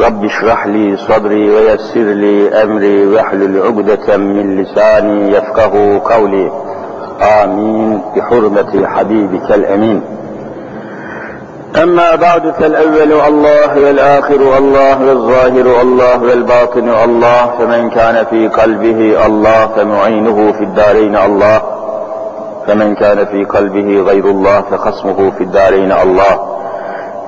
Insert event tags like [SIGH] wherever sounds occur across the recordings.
رب اشرح لي صدري ويسر لي أمري واحلل عقدة من لساني يفقه قولي. آمين. بحرمة حبيبك الأمين. أما بعد فالأول الله والآخر الله والظاهر الله والباطن الله فمن كان في قلبه الله فمعينه في الدارين الله. فمن كان في قلبه غير الله فخصمه في الدارين الله.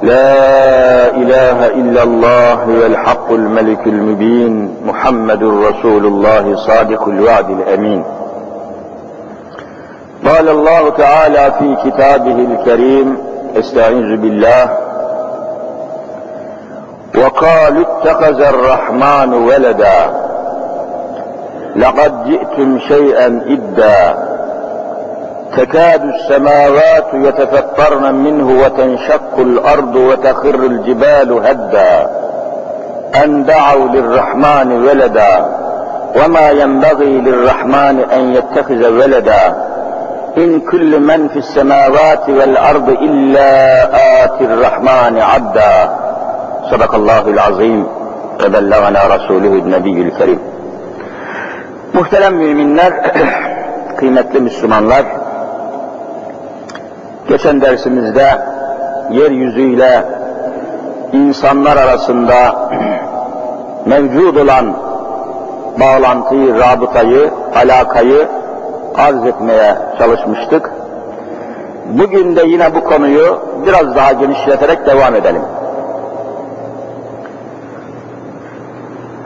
لا إله إلا الله والحق الملك المبين محمد رسول الله صادق الوعد الأمين. قال الله تعالى في كتابه الكريم استعيذ بالله. وقالوا اتخذ الرحمن ولدا لقد جئتم شيئا إدا. تكاد السماوات يتفطرن منه وتنشق الأرض وتخر الجبال هدا أن دعوا للرحمن ولدا وما ينبغي للرحمن أن يتخذ ولدا إن كل من في السماوات والأرض إلا آتي الرحمن عبدا. صدق الله العظيم. وبلغنا رسوله النبي الكريم. Muhterem müminler, kıymetli Müslümanlar, geçen dersimizde yeryüzüyle insanlar arasında [CLEARS THROAT] mevcut olan bağlantıyı, rabıtayı, alakayı arz etmeye çalışmıştık. Bugün de yine bu konuyu biraz daha genişleterek devam edelim.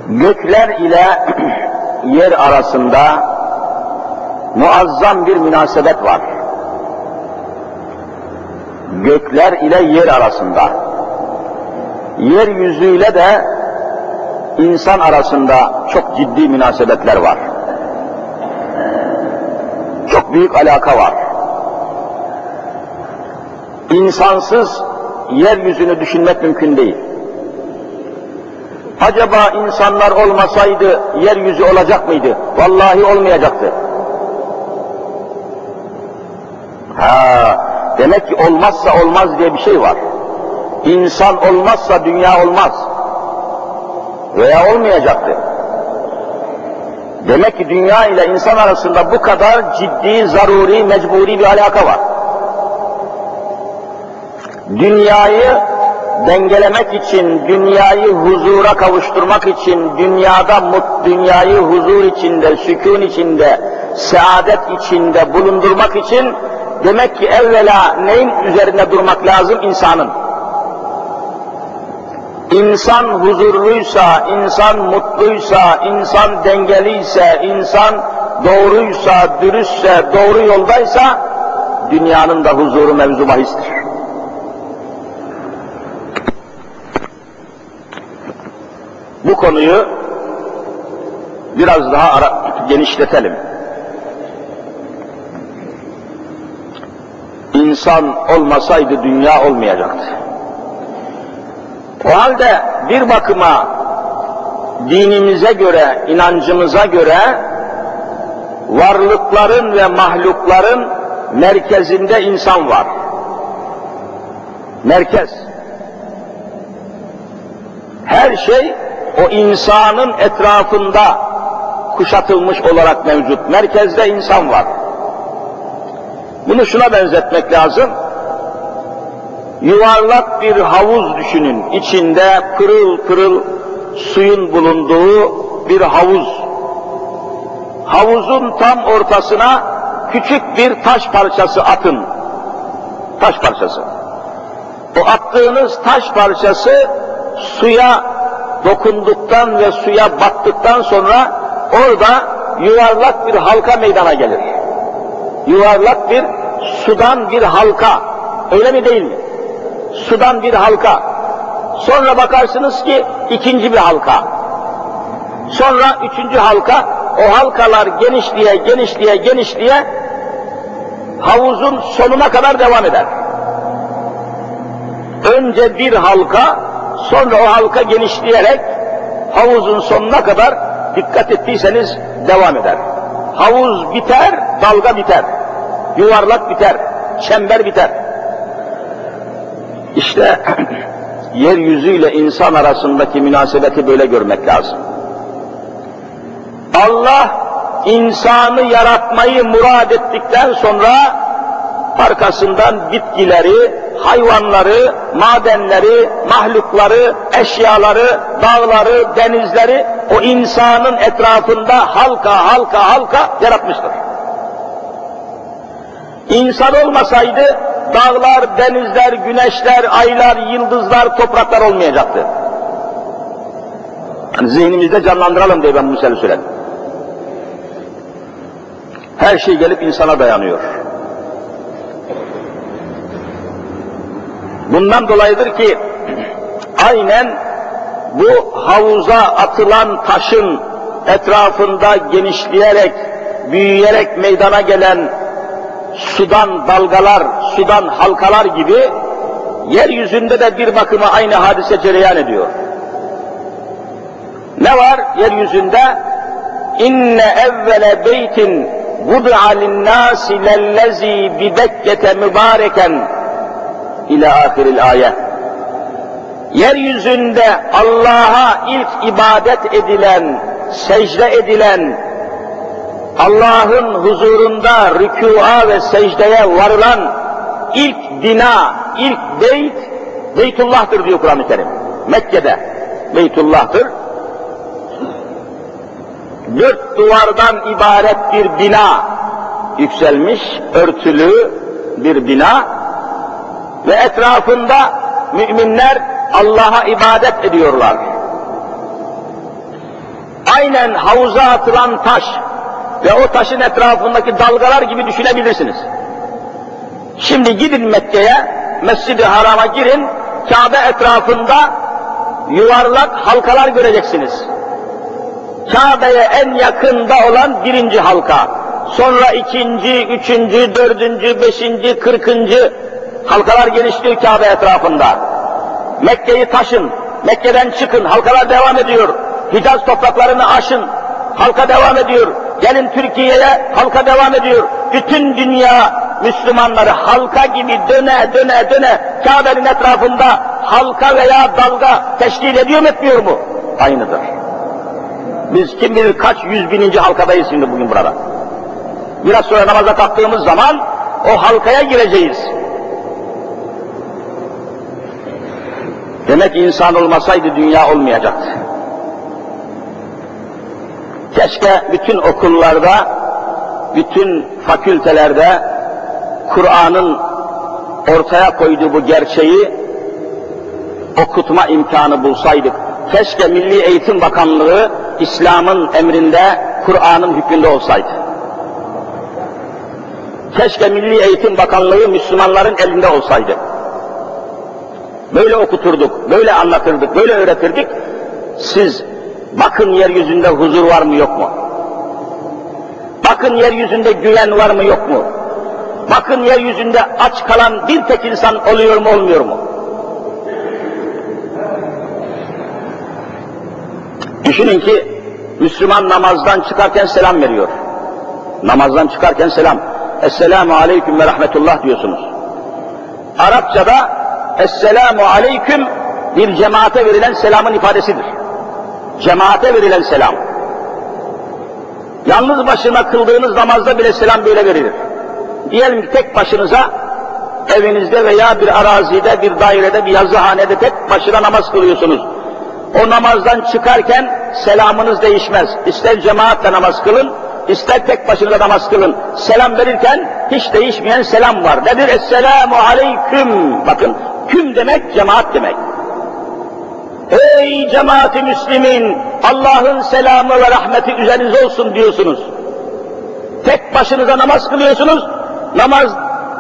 Gökler ile [CLEARS THROAT] yer arasında muazzam bir münasebet var. Gökler ile yer arasında. Yeryüzüyle de insan arasında çok ciddi münasebetler var. Çok büyük alaka var. İnsansız yeryüzünü düşünmek mümkün değil. Acaba insanlar olmasaydı yeryüzü olacak mıydı? Vallahi olmayacaktı. Ha, demek ki olmazsa olmaz diye bir şey var. İnsan olmazsa dünya olmaz. Veya olmayacaktı. Demek ki dünya ile insan arasında bu kadar ciddi, zaruri, mecburi bir alaka var. Dünyayı dengelemek için, dünyayı huzura kavuşturmak için, dünyada mut, dünyayı huzur içinde, sükun içinde, saadet içinde bulundurmak için demek ki evvela neyin üzerinde durmak lazım? insanın. İnsan huzurluysa, insan mutluysa, insan dengeliyse, insan doğruysa, dürüstse, doğru yoldaysa dünyanın da huzuru mevzu bahistir. Bu konuyu biraz daha genişletelim. İnsan olmasaydı dünya olmayacaktı. O halde bir bakıma dinimize göre, inancımıza göre varlıkların ve mahlukların merkezinde insan var. Merkez. Her şey o insanın etrafında kuşatılmış olarak mevcut. Merkezde insan var. Bunu şuna benzetmek lazım. Yuvarlak bir havuz düşünün. İçinde pırıl pırıl suyun bulunduğu bir havuz. Havuzun tam ortasına küçük bir taş parçası atın. Taş parçası. O attığınız taş parçası suya dokunduktan ve suya battıktan sonra orada yuvarlak bir halka meydana gelir. Yuvarlak bir sudan bir halka. Öyle mi değil mi? Sudan bir halka. Sonra bakarsınız ki ikinci bir halka. Sonra üçüncü halka, o halkalar genişliğe, genişliğe, genişliğe havuzun sonuna kadar devam eder. Önce bir halka, sonra o halka genişleyerek havuzun sonuna kadar dikkat ettiyseniz devam eder. Havuz biter, dalga biter. Yuvarlak biter, çember biter. İşte [CLEARS THROAT] yeryüzüyle insan arasındaki münasebeti böyle görmek lazım. Allah insanı yaratmayı murad ettikten sonra arkasından bitkileri, hayvanları, madenleri, mahlukları, eşyaları, dağları, denizleri o insanın etrafında halka halka halka yaratmıştır. İnsan olmasaydı dağlar, denizler, güneşler, aylar, yıldızlar, topraklar olmayacaktı. Yani zihnimizde canlandıralım diye ben bu meseleyi söyledim. Her şey gelip insana dayanıyor. Bundan dolayıdır ki aynen bu havuza atılan taşın etrafında genişleyerek, büyüyerek meydana gelen sudan dalgalar, sudan halkalar gibi yeryüzünde de bir bakıma aynı hadise cereyan ediyor. Ne var yeryüzünde? İnne evvele beytin vud'a linnâsi lellezî bi Bekke'te mübareken ila ahiril ayet. Yeryüzünde Allah'a ilk ibadet edilen, secde edilen, Allah'ın huzurunda rükûa ve secdeye varılan ilk bina, ilk beyt, Beytullah'tır diyor Kur'an-ı Kerim. Mekke'de Beytullah'tır. Dört duvardan ibaret bir bina yükselmiş, örtülü bir bina ve etrafında müminler Allah'a ibadet ediyorlar. Aynen havuza atılan taş ve o taşın etrafındaki dalgalar gibi düşünebilirsiniz. Şimdi gidin Mekke'ye, Mescid-i Haram'a girin, Kabe etrafında yuvarlak halkalar göreceksiniz. Kabe'ye en yakında olan birinci halka, sonra ikinci, üçüncü, dördüncü, beşinci, kırkıncı halkalar genişliyor Kabe etrafında. Mekke'yi taşın, Mekke'den çıkın, halkalar devam ediyor. Hicaz topraklarını aşın, halka devam ediyor. Gelin Türkiye'ye, halka devam ediyor. Bütün dünya Müslümanları halka gibi döne döne döne Kabe'nin etrafında halka veya dalga teşkil ediyor mu etmiyor mu? Aynıdır. Biz kim bilir kaç yüz bininci halkadayız şimdi bugün burada. Biraz sonra namaza kalktığımız zaman o halkaya gireceğiz. Demek insan olmasaydı dünya olmayacaktı. Keşke bütün okullarda, bütün fakültelerde Kur'an'ın ortaya koyduğu bu gerçeği okutma imkanı bulsaydık. Keşke Milli Eğitim Bakanlığı İslam'ın emrinde, Kur'an'ın hükmünde olsaydı. Keşke Milli Eğitim Bakanlığı Müslümanların elinde olsaydı. Böyle okuturduk, böyle anlatırdık, böyle öğretirdik. Siz bakın yeryüzünde huzur var mı yok mu? Bakın yeryüzünde güven var mı yok mu? Bakın yeryüzünde aç kalan bir tek insan oluyor mu olmuyor mu? Düşünün ki Müslüman namazdan çıkarken selam veriyor. Namazdan çıkarken selam. Esselamu aleyküm ve rahmetullah diyorsunuz. Arapçada Esselamu aleyküm bir cemaate verilen selamın ifadesidir. Cemaate verilen selam. Yalnız başına kıldığınız namazda bile selam böyle verilir. Diyelim ki tek başınıza evinizde veya bir arazide, bir dairede, bir yazıhanede tek başına namaz kılıyorsunuz. O namazdan çıkarken selamınız değişmez. İster cemaatle namaz kılın, ister tek başınıza namaz kılın. Selam verirken hiç değişmeyen selam var. Nedir? Esselamu aleyküm. Bakın küm demek cemaat demek. Ey cemaati Müslümin, Allah'ın selamı ve rahmeti üzerinize olsun diyorsunuz. Tek başınıza namaz kılıyorsunuz, namaz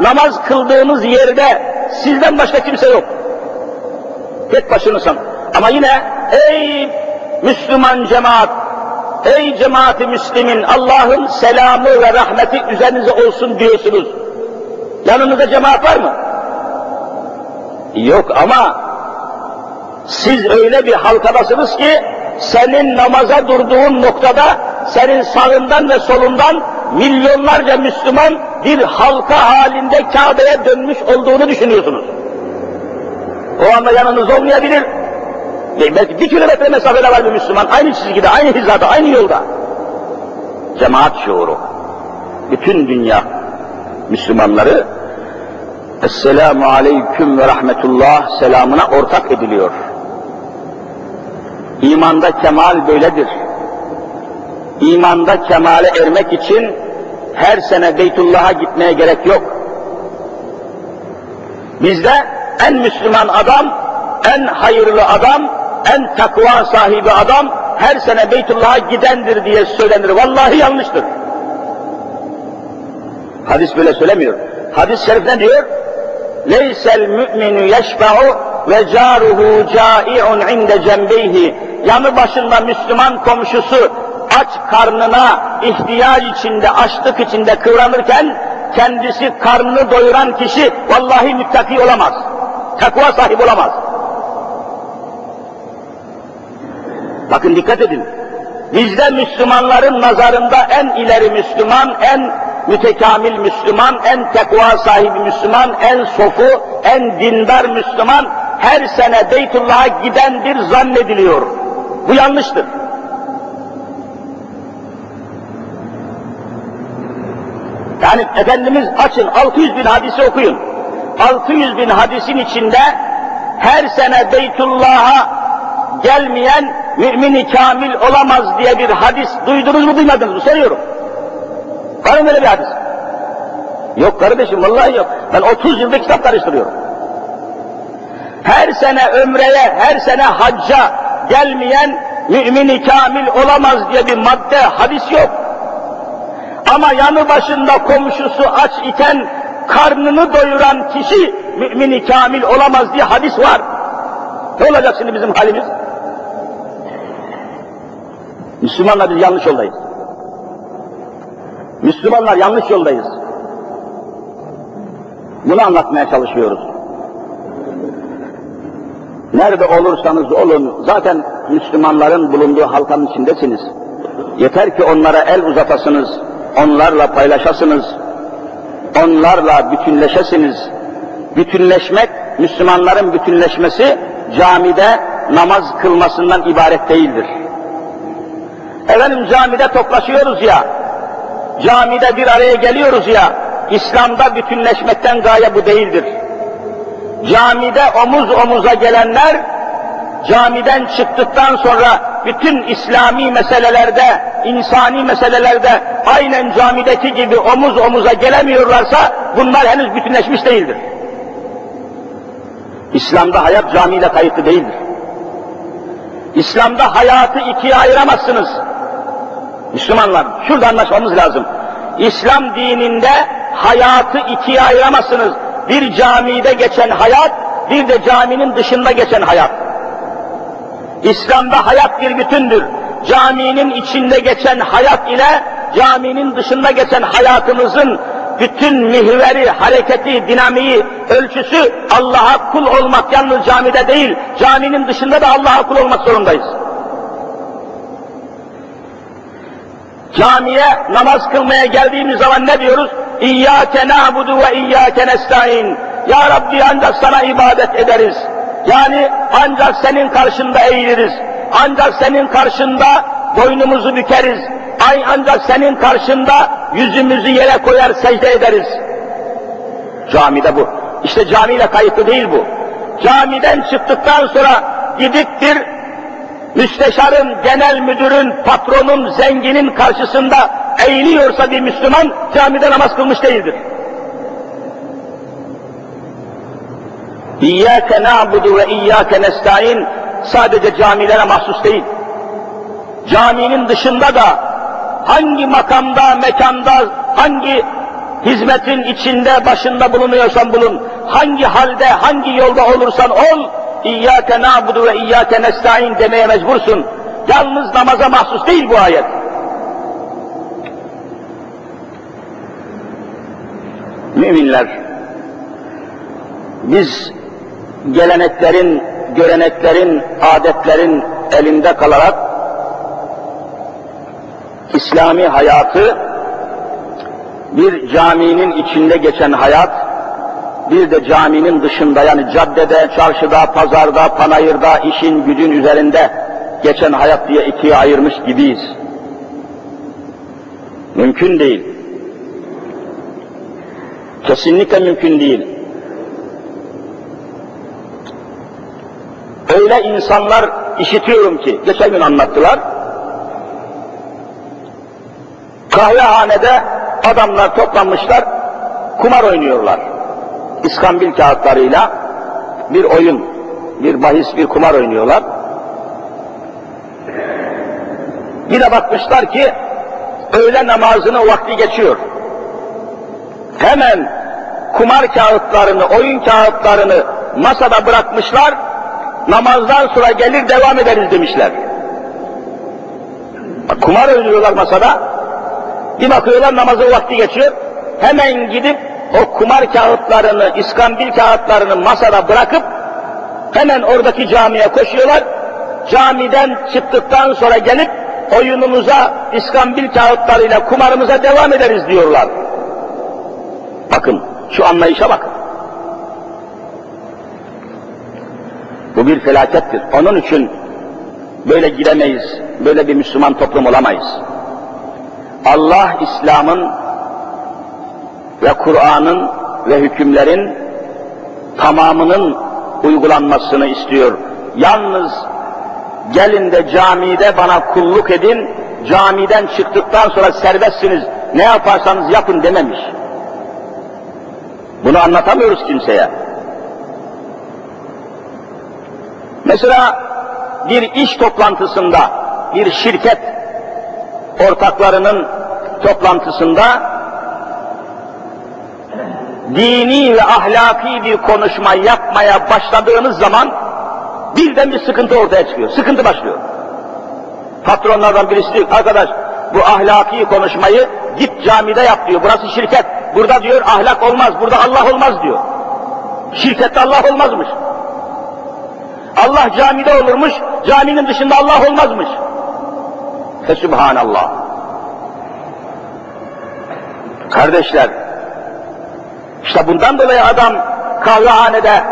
namaz kıldığınız yerde sizden başka kimse yok. Tek başınızsın. Ama yine ey Müslüman cemaat, ey cemaati Müslümin Allah'ın selamı ve rahmeti üzerinize olsun diyorsunuz. Yanınızda cemaat var mı? Yok ama siz öyle bir halkadasınız ki senin namaza durduğun noktada senin sağından ve solundan milyonlarca Müslüman bir halka halinde Kabe'ye dönmüş olduğunu düşünüyorsunuz. O anda yanınız olmayabilir. Belki bir kilometre mesafede var bir Müslüman. Aynı çizgide, aynı hizada, aynı yolda. Cemaat şuuru. Bütün dünya Müslümanları Esselamu Aleyküm ve Rahmetullah selamına ortak ediliyor. İmanda kemal böyledir. İmanda kemale ermek için her sene Beytullah'a gitmeye gerek yok. Bizde en Müslüman adam, en hayırlı adam, en takva sahibi adam her sene Beytullah'a gidendir diye söylenir. Vallahi yanlıştır. Hadis böyle söylemiyor. Hadis-i şerif ne diyor? Leysel mü'minu yeşfa'u ve caruhu cai'un inde cembeyhi. Yanı başında Müslüman komşusu aç karnına ihtiyaç içinde, açlık içinde kıvranırken kendisi karnını doyuran kişi vallahi müttaki olamaz. Takva sahibi olamaz. Bakın dikkat edin. Bizde Müslümanların nazarında en ileri Müslüman, en mütekamil Müslüman, en tekva sahibi Müslüman, en sofu, en dindar Müslüman her sene Beytullah'a gidendir zannediliyor. Bu yanlıştır. Yani Efendimiz açın 600 bin hadisi okuyun. 600 bin hadisin içinde her sene Beytullah'a gelmeyen mümin kamil olamaz diye bir hadis duydunuz mu duymadınız mı soruyorum. Var mı böyle bir hadis? Yok kardeşim vallahi yok. Ben 30 yılda kitap karıştırıyorum. Her sene ömreye, her sene hacca gelmeyen mümin kamil olamaz diye bir madde, hadis yok. Ama yanı başında komşusu aç iken karnını doyuran kişi mümin kamil olamaz diye hadis var. Ne olacak şimdi bizim halimiz? Müslümanlar biz yanlış yoldayız. Müslümanlar yanlış yoldayız. Bunu anlatmaya çalışıyoruz. Nerede olursanız olun, zaten Müslümanların bulunduğu halkanın içindesiniz. Yeter ki onlara el uzatasınız, onlarla paylaşasınız, onlarla bütünleşesiniz. Bütünleşmek, Müslümanların bütünleşmesi camide namaz kılmasından ibaret değildir. Efendim camide toplaşıyoruz ya, camide bir araya geliyoruz ya, İslam'da bütünleşmekten gaye bu değildir. Camide omuz omuza gelenler, camiden çıktıktan sonra bütün İslami meselelerde, insani meselelerde aynen camideki gibi omuz omuza gelemiyorlarsa bunlar henüz bütünleşmiş değildir. İslam'da hayat camiyle kayıtlı değildir. İslam'da hayatı ikiye ayıramazsınız. Müslümanlar, şurada anlaşmamız lazım. İslam dininde hayatı ikiye ayıramazsınız. Bir camide geçen hayat, bir de caminin dışında geçen hayat. İslam'da hayat bir bütündür. Caminin içinde geçen hayat ile caminin dışında geçen hayatımızın bütün mihveri, hareketi, dinamiği, ölçüsü Allah'a kul olmak yalnız camide değil, caminin dışında da Allah'a kul olmak zorundayız. Camiye namaz kılmaya geldiğimiz zaman ne diyoruz? İyyâke na'budu ve iyyâke nestaîn. Ya Rabbi ancak sana ibadet ederiz. Yani ancak senin karşında eğiliriz. Ancak senin karşında boynumuzu bükeriz. Ay ancak senin karşında yüzümüzü yere koyar secde ederiz. Camide bu. İşte camiyle kayıtlı değil bu. Camiden çıktıktan sonra gidip bir müsteşarın, genel müdürün, patronun, zenginin karşısında eğiliyorsa bir Müslüman camide namaz kılmış değildir. İyyâke na'budu ve iyyâke nestaîn sadece camilere mahsus değil. Caminin dışında da hangi makamda, mekanda, hangi hizmetin içinde, başında bulunuyorsan bulun, hangi halde, hangi yolda olursan ol, İyyâke nâbudu ve iyyâke nestaîn demeye mecbursun. Yalnız namaza mahsus değil bu ayet. Müminler, biz geleneklerin, göreneklerin, adetlerin elinde kalarak İslami hayatı bir caminin içinde geçen hayat, bir de caminin dışında yani caddede, çarşıda, pazarda, panayırda, işin gücün üzerinde geçen hayat diye ikiye ayırmış gibiyiz. Mümkün değil. Kesinlikle mümkün değil. Öyle insanlar işitiyorum ki, geçen gün anlattılar, kahvehanede adamlar toplanmışlar, kumar oynuyorlar. İskambil kağıtlarıyla bir oyun, bir bahis, bir kumar oynuyorlar. Yine bakmışlar ki öğle namazının vakti geçiyor. Hemen kumar kağıtlarını, oyun kağıtlarını masada bırakmışlar, namazdan sonra gelir devam ederiz demişler. Kumar oynuyorlar masada, bir bakıyorlar namazın vakti geçiyor, hemen gidip o kumar kağıtlarını, iskambil kağıtlarını masada bırakıp hemen oradaki camiye koşuyorlar. Camiden çıktıktan sonra gelip oyunumuza, iskambil kağıtlarıyla kumarımıza devam ederiz diyorlar. Bakın, şu anlayışa bakın. Bu bir felakettir. Onun için böyle gidemeyiz, böyle bir Müslüman toplum olamayız. Allah İslam'ın ve Kur'an'ın ve hükümlerin tamamının uygulanmasını istiyor. Yalnız gelin de camide bana kulluk edin, camiden çıktıktan sonra serbestsiniz, ne yaparsanız yapın dememiş. Bunu anlatamıyoruz kimseye. Mesela bir iş toplantısında, bir şirket ortaklarının toplantısında dini ve ahlaki bir konuşma yapmaya başladığınız zaman birden bir sıkıntı ortaya çıkıyor. Sıkıntı başlıyor. Patronlardan birisi diyor, arkadaş bu ahlaki konuşmayı git camide yap diyor. Burası şirket. Burada diyor ahlak olmaz, burada Allah olmaz diyor. Şirkette Allah olmazmış. Allah camide olurmuş, caminin dışında Allah olmazmış. Fesubhanallah. Kardeşler, işte bundan dolayı adam kahvehanede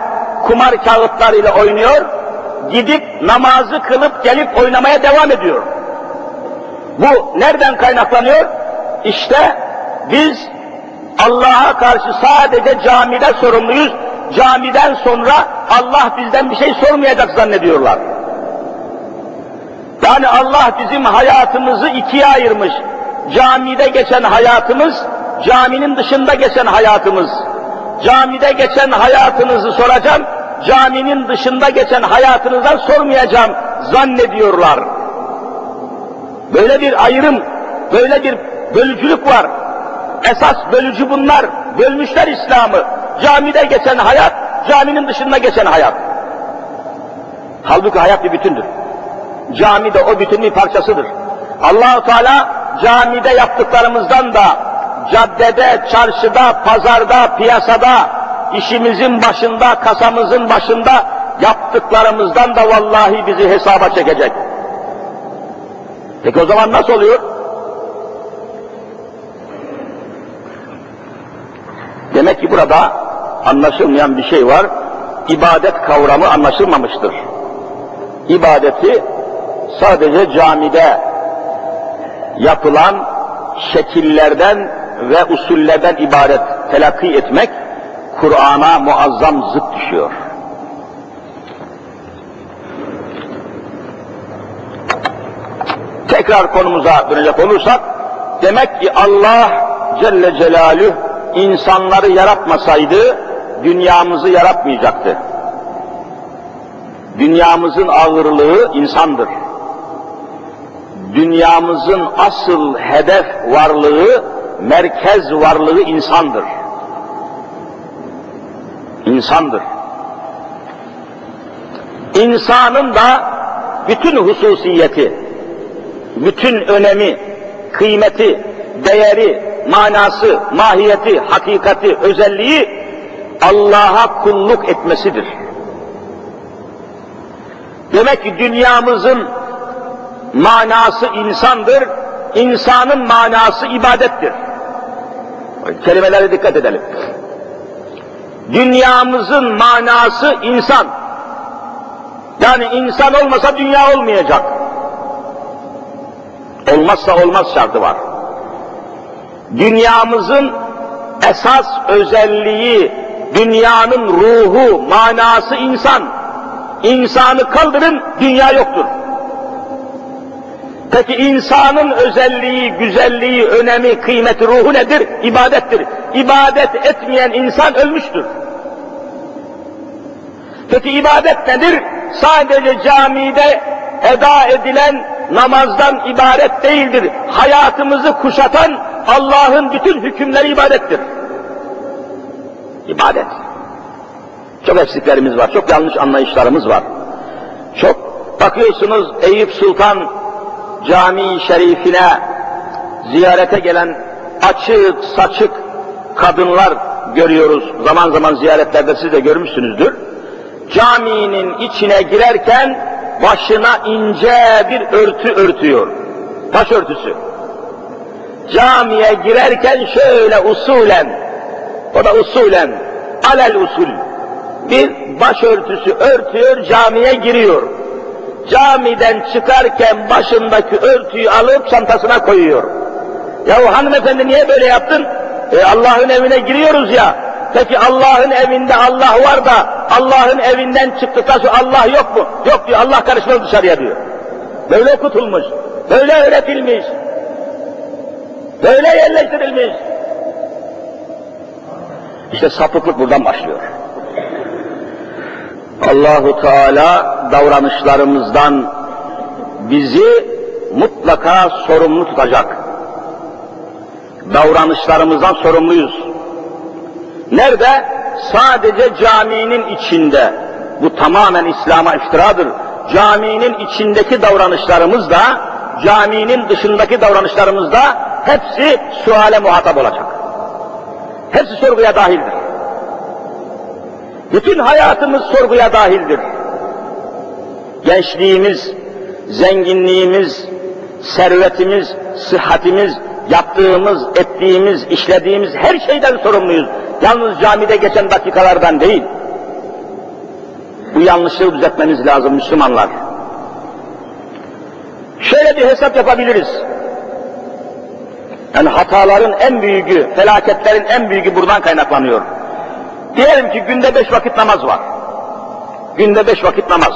kumar kağıtlarıyla oynuyor, gidip namazı kılıp gelip oynamaya devam ediyor. Bu nereden kaynaklanıyor? İşte biz Allah'a karşı sadece camide sorumluyuz, camiden sonra Allah bizden bir şey sormayacak zannediyorlar. Yani Allah bizim hayatımızı ikiye ayırmış. Camide geçen hayatımız, caminin dışında geçen hayatımız. Camide geçen hayatınızı soracağım, caminin dışında geçen hayatınızdan sormayacağım zannediyorlar. Böyle bir ayrım, böyle bir bölücülük var. Esas bölücü bunlar. Bölmüşler İslam'ı. Camide geçen hayat, caminin dışında geçen hayat. Halbuki hayat bir bütündür. Cami de o bütünün parçasıdır. allah Teala camide yaptıklarımızdan da caddede, çarşıda, pazarda, piyasada, işimizin başında, kasamızın başında yaptıklarımızdan da vallahi bizi hesaba çekecek. Peki o zaman nasıl oluyor? Demek ki burada anlaşılmayan bir şey var. İbadet kavramı anlaşılmamıştır. İbadeti sadece camide yapılan şekillerden ve usullerden ibaret telakki etmek Kur'an'a muazzam zıt düşüyor. Tekrar konumuza dönecek olursak, demek ki Allah Celle Celaluhu insanları yaratmasaydı dünyamızı yaratmayacaktı. Dünyamızın ağırlığı insandır. Dünyamızın asıl hedef varlığı, merkez varlığı insandır. İnsandır. İnsanın da bütün hususiyeti, bütün önemi, kıymeti, değeri, manası, mahiyeti, hakikati, özelliği Allah'a kulluk etmesidir. Demek ki dünyamızın manası insandır, insanın manası ibadettir. Kelimelere dikkat edelim. Dünyamızın manası insan. Yani insan olmasa dünya olmayacak. Olmazsa olmaz şartı var. Dünyamızın esas özelliği, dünyanın ruhu, manası insan. İnsanı kaldırın, dünya yoktur. Peki insanın özelliği, güzelliği, önemi, kıymeti, ruhu nedir? İbadettir. İbadet etmeyen insan ölmüştür. Peki ibadet nedir? Sadece camide eda edilen namazdan ibaret değildir. Hayatımızı kuşatan Allah'ın bütün hükümleri ibadettir. İbadet. Çok eksiklerimiz var, çok yanlış anlayışlarımız var. Çok bakıyorsunuz Eyüp Sultan cami şerifine ziyarete gelen açık saçık kadınlar görüyoruz. Zaman zaman ziyaretlerde siz de görmüşsünüzdür. Caminin içine girerken başına ince bir örtü örtüyor. Taş örtüsü. Camiye girerken şöyle usulen, o da usulen, alel usul, bir başörtüsü örtüyor, camiye giriyor camiden çıkarken başındaki örtüyü alıp çantasına koyuyor. Ya hanımefendi niye böyle yaptın? E, Allah'ın evine giriyoruz ya. Peki Allah'ın evinde Allah var da Allah'ın evinden çıktıktan sonra Allah yok mu? Yok diyor Allah karışmaz dışarıya diyor. Böyle okutulmuş, böyle öğretilmiş, böyle yerleştirilmiş. İşte sapıklık buradan başlıyor. Allahu Teala davranışlarımızdan bizi mutlaka sorumlu tutacak. Davranışlarımızdan sorumluyuz. Nerede? Sadece caminin içinde. Bu tamamen İslam'a iftiradır. Caminin içindeki davranışlarımız da, caminin dışındaki davranışlarımız da hepsi suale muhatap olacak. Hepsi sorguya dahildir. Bütün hayatımız sorguya dahildir. Gençliğimiz, zenginliğimiz, servetimiz, sıhhatimiz, yaptığımız, ettiğimiz, işlediğimiz her şeyden sorumluyuz. Yalnız camide geçen dakikalardan değil. Bu yanlışlığı düzeltmemiz lazım Müslümanlar. Şöyle bir hesap yapabiliriz. Yani hataların en büyüğü, felaketlerin en büyüğü buradan kaynaklanıyor. Diyelim ki günde beş vakit namaz var. Günde beş vakit namaz.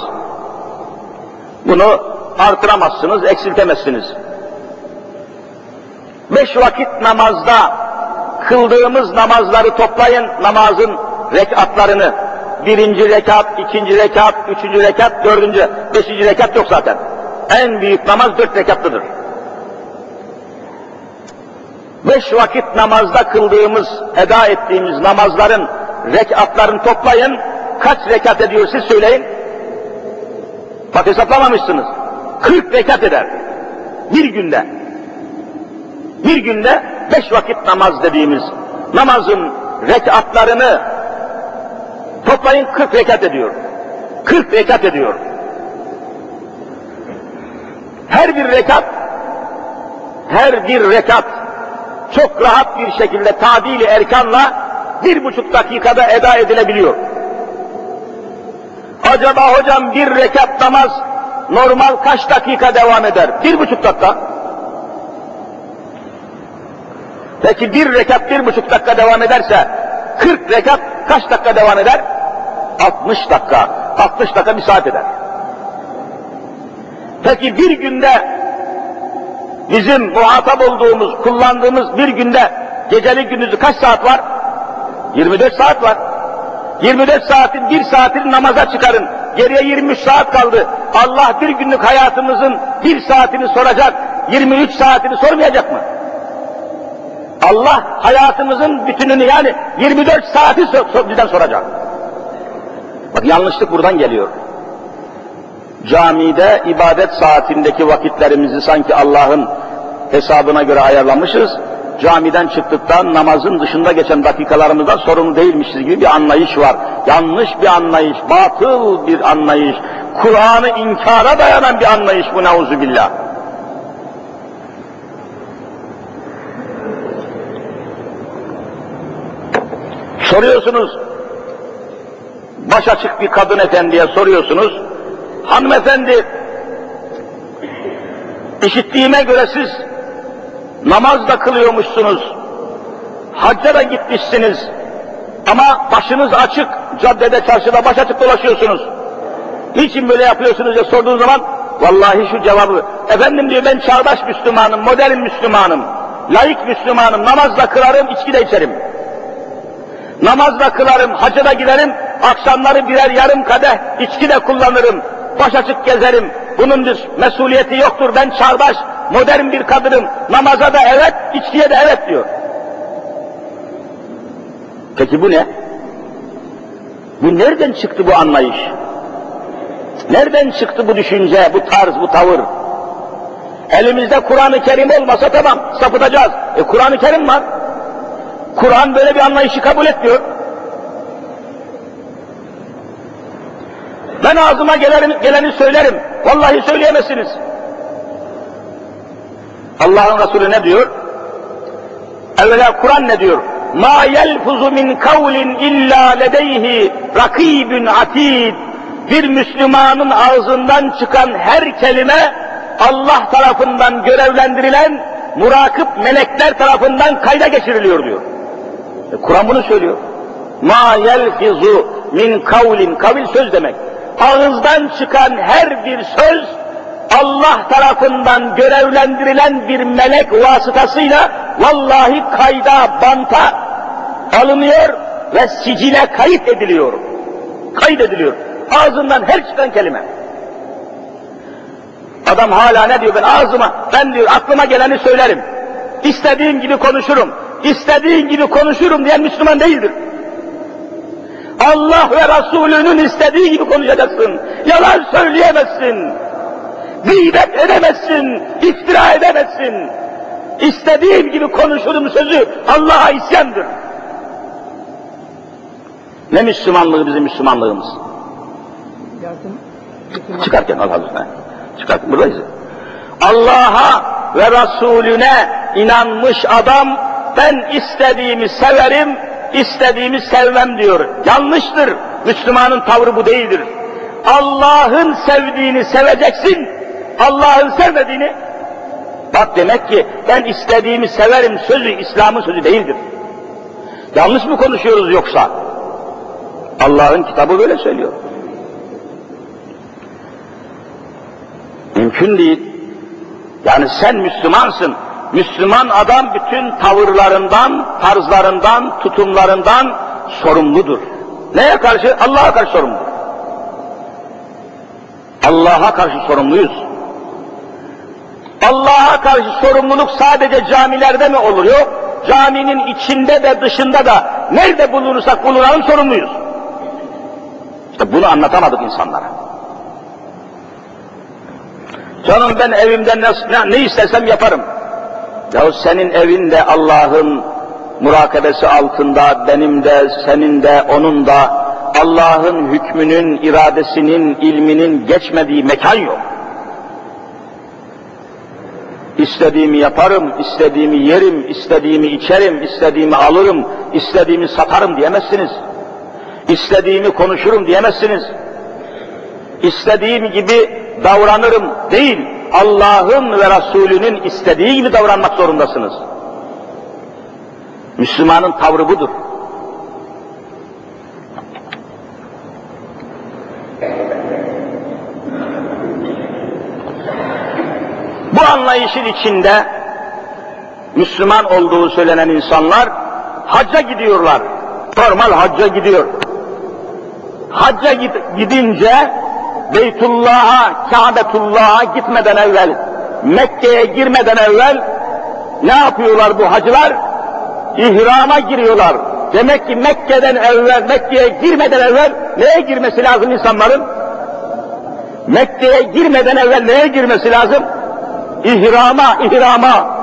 Bunu artıramazsınız, eksiltemezsiniz. Beş vakit namazda kıldığımız namazları toplayın, namazın rekatlarını. Birinci rekat, ikinci rekat, üçüncü rekat, dördüncü, beşinci rekat yok zaten. En büyük namaz dört rekatlıdır. Beş vakit namazda kıldığımız, eda ettiğimiz namazların rekatlarını toplayın. Kaç rekat ediyor siz söyleyin. Bak hesaplamamışsınız. 40 rekat eder. Bir günde. Bir günde beş vakit namaz dediğimiz namazın rekatlarını toplayın 40 rekat ediyor. 40 rekat ediyor. Her bir rekat her bir rekat çok rahat bir şekilde tadili erkanla bir buçuk dakikada eda edilebiliyor. Acaba hocam bir rekat namaz normal kaç dakika devam eder? Bir buçuk dakika. Peki bir rekat bir buçuk dakika devam ederse, kırk rekat kaç dakika devam eder? Altmış dakika. Altmış dakika bir saat eder. Peki bir günde bizim muhatap olduğumuz, kullandığımız bir günde geceli gündüzü kaç saat var? 24 saat var. 24 saatin bir saatini namaza çıkarın. Geriye 23 saat kaldı. Allah bir günlük hayatımızın bir saatini soracak, 23 saatini sormayacak mı? Allah hayatımızın bütününü yani 24 saati bizden soracak. Bak yanlışlık buradan geliyor. camide ibadet saatindeki vakitlerimizi sanki Allah'ın hesabına göre ayarlamışız. Camiden çıktıktan namazın dışında geçen dakikalarımızda sorumlu değilmişiz gibi bir anlayış var. Yanlış bir anlayış, batıl bir anlayış, Kur'an'ı inkara dayanan bir anlayış bu neuzu billah. Soruyorsunuz, baş açık bir kadın efendiye soruyorsunuz, hanımefendi, işittiğime göre siz namaz da kılıyormuşsunuz, hacca da gitmişsiniz ama başınız açık, caddede, çarşıda baş açık dolaşıyorsunuz. Niçin böyle yapıyorsunuz diye sorduğun zaman, vallahi şu cevabı, efendim diyor ben çağdaş Müslümanım, modern Müslümanım, layık Müslümanım, namaz da kılarım, içki de içerim. Namaz da kılarım, hacca da giderim, akşamları birer yarım kadeh içki de kullanırım, baş açık gezerim. Bunun bir mesuliyeti yoktur, ben çağdaş, modern bir kadınım, namaza da evet, içkiye de evet diyor. Peki bu ne? Bu nereden çıktı bu anlayış? Nereden çıktı bu düşünce, bu tarz, bu tavır? Elimizde Kur'an-ı Kerim olmasa tamam, sapıtacağız. E Kur'an-ı Kerim var. Kur'an böyle bir anlayışı kabul etmiyor. Ben ağzıma geleni, geleni söylerim. Vallahi söyleyemezsiniz. Allah'ın Resulü ne diyor? Evvela Kur'an ne diyor? Ma yelfuzu min kavlin illa ledeyhi rakibun atid. Bir Müslümanın ağzından çıkan her kelime Allah tarafından görevlendirilen murakip melekler tarafından kayda geçiriliyor diyor. E, Kur'an bunu söylüyor. Ma yelfizu min kavlin, kavil söz demek. Ağızdan çıkan her bir söz Allah tarafından görevlendirilen bir melek vasıtasıyla vallahi kayda, banta alınıyor ve sicile kayıt ediliyor. Kayıt ediliyor. Ağzından her çıkan kelime. Adam hala ne diyor ben ağzıma, ben diyor aklıma geleni söylerim. İstediğim gibi konuşurum. İstediğin gibi konuşurum diyen Müslüman değildir. Allah ve Resulünün istediği gibi konuşacaksın. Yalan söyleyemezsin. Gıybet edemezsin. iftira edemezsin. İstediğim gibi konuşurum sözü Allah'a isyandır. Ne Müslümanlığı bizim Müslümanlığımız? Çıkarken al hazırına. Çıkarken buradayız. Allah'a ve Resulüne inanmış adam ben istediğimi severim, istediğimi sevmem diyor. Yanlıştır. Müslümanın tavrı bu değildir. Allah'ın sevdiğini seveceksin, Allah'ın sevmediğini bak demek ki ben istediğimi severim sözü İslam'ın sözü değildir. Yanlış mı konuşuyoruz yoksa? Allah'ın kitabı böyle söylüyor. Mümkün değil. Yani sen Müslümansın. Müslüman adam bütün tavırlarından, tarzlarından, tutumlarından sorumludur. Neye karşı? Allah'a karşı sorumludur. Allah'a karşı sorumluyuz. Allah'a karşı sorumluluk sadece camilerde mi olur? Yok. Caminin içinde de dışında da nerede bulunursak bulunalım sorumluyuz. İşte bunu anlatamadık insanlara. Canım ben evimden ne, ne, istersem yaparım. Yahu senin evinde Allah'ın murakabesi altında, benim de, senin de, onun da Allah'ın hükmünün, iradesinin, ilminin geçmediği mekan yok. İstediğimi yaparım, istediğimi yerim, istediğimi içerim, istediğimi alırım, istediğimi satarım diyemezsiniz. İstediğimi konuşurum diyemezsiniz. İstediğim gibi davranırım değil, Allah'ın ve Resulünün istediği gibi davranmak zorundasınız. Müslümanın tavrı budur. Bu anlayışın içinde Müslüman olduğu söylenen insanlar hacca gidiyorlar. Normal hacca gidiyor. Hacca gidince Beytullah'a, Kâbetullah'a gitmeden evvel, Mekke'ye girmeden evvel ne yapıyorlar bu hacılar? İhrama giriyorlar. Demek ki Mekke'den evvel, Mekke'ye girmeden evvel neye girmesi lazım insanların? Mekke'ye girmeden evvel neye girmesi lazım? İhrama, ihrama.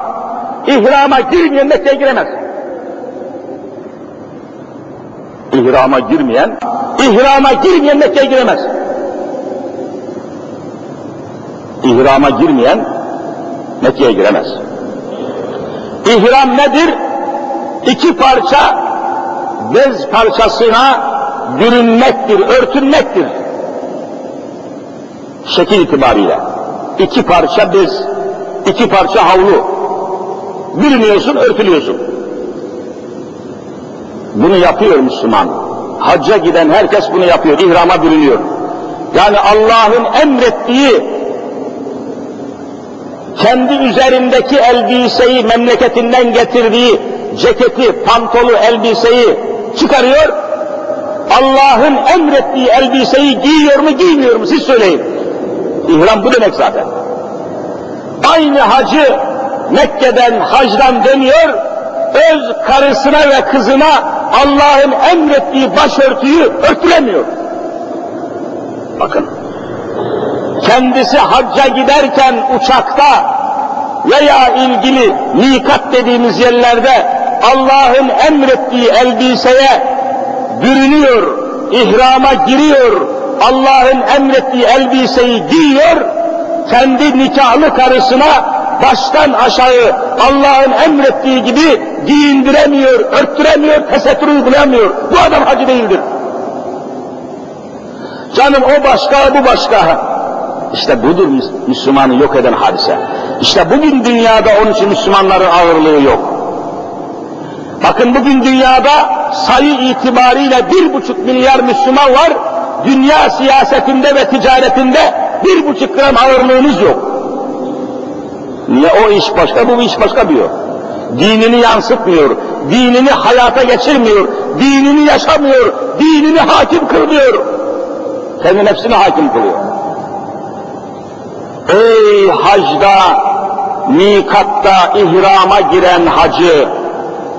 İhrama girmeyen Mekke'ye giremez. İhrama girmeyen, ihrama girmeyen Mekke'ye giremez. İhrama girmeyen Mekke'ye giremez. İhram nedir? İki parça bez parçasına bürünmektir, örtünmektir. Şekil itibariyle. iki parça bez, iki parça havlu. Bürünüyorsun, örtülüyorsun. Bunu yapıyor Müslüman. Hacca giden herkes bunu yapıyor, ihrama bürünüyor. Yani Allah'ın emrettiği kendi üzerindeki elbiseyi memleketinden getirdiği ceketi, pantolu, elbiseyi çıkarıyor. Allah'ın emrettiği elbiseyi giyiyor mu, giymiyor mu siz söyleyin. İhram bu demek zaten. Aynı hacı Mekke'den, hacdan dönüyor, öz karısına ve kızına Allah'ın emrettiği başörtüyü örtülemiyor. Bakın, kendisi hacca giderken uçakta veya ilgili mikat dediğimiz yerlerde Allah'ın emrettiği elbiseye bürünüyor, ihrama giriyor, Allah'ın emrettiği elbiseyi giyiyor, kendi nikahlı karısına baştan aşağı Allah'ın emrettiği gibi giyindiremiyor, örttüremiyor, tesettür uygulayamıyor. Bu adam hacı değildir. Canım o başka, bu başka. İşte budur Müslümanı yok eden hadise. İşte bugün dünyada onun için Müslümanların ağırlığı yok. Bakın bugün dünyada sayı itibariyle bir buçuk milyar Müslüman var. Dünya siyasetinde ve ticaretinde bir buçuk gram ağırlığınız yok. Niye o iş başka, bu iş başka diyor. Dinini yansıtmıyor, dinini hayata geçirmiyor, dinini yaşamıyor, dinini hakim kılmıyor. Kendi nefsini hakim kılıyor. Ey hacda, mikatta ihrama giren hacı,